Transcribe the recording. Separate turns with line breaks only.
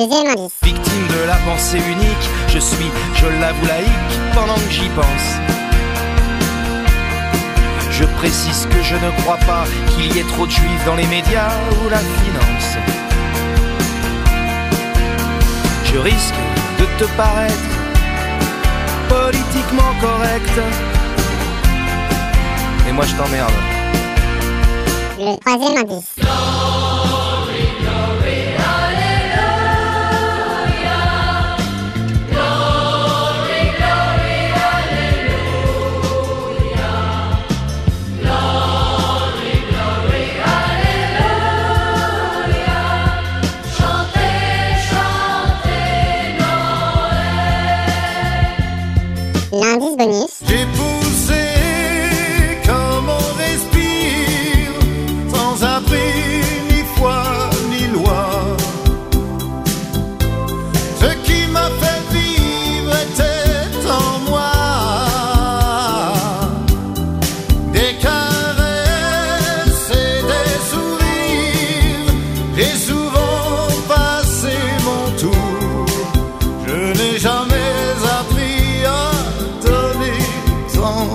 deuxième indice.
Victime de la pensée unique, je suis, je l'avoue, laïque pendant que j'y pense. Je précise que je ne crois pas qu'il y ait trop de juifs dans les médias ou la finance. Je risque de te paraître politiquement correct. Et moi je t'emmerde.
Le troisième indice. L'indice bonus.
J'ai poussé comme on respire, sans abri ni foi ni loi. Ce qui m'a fait vivre était en moi. Des caresses et des sourires, j'ai souvent passé mon tour. Je n'ai jamais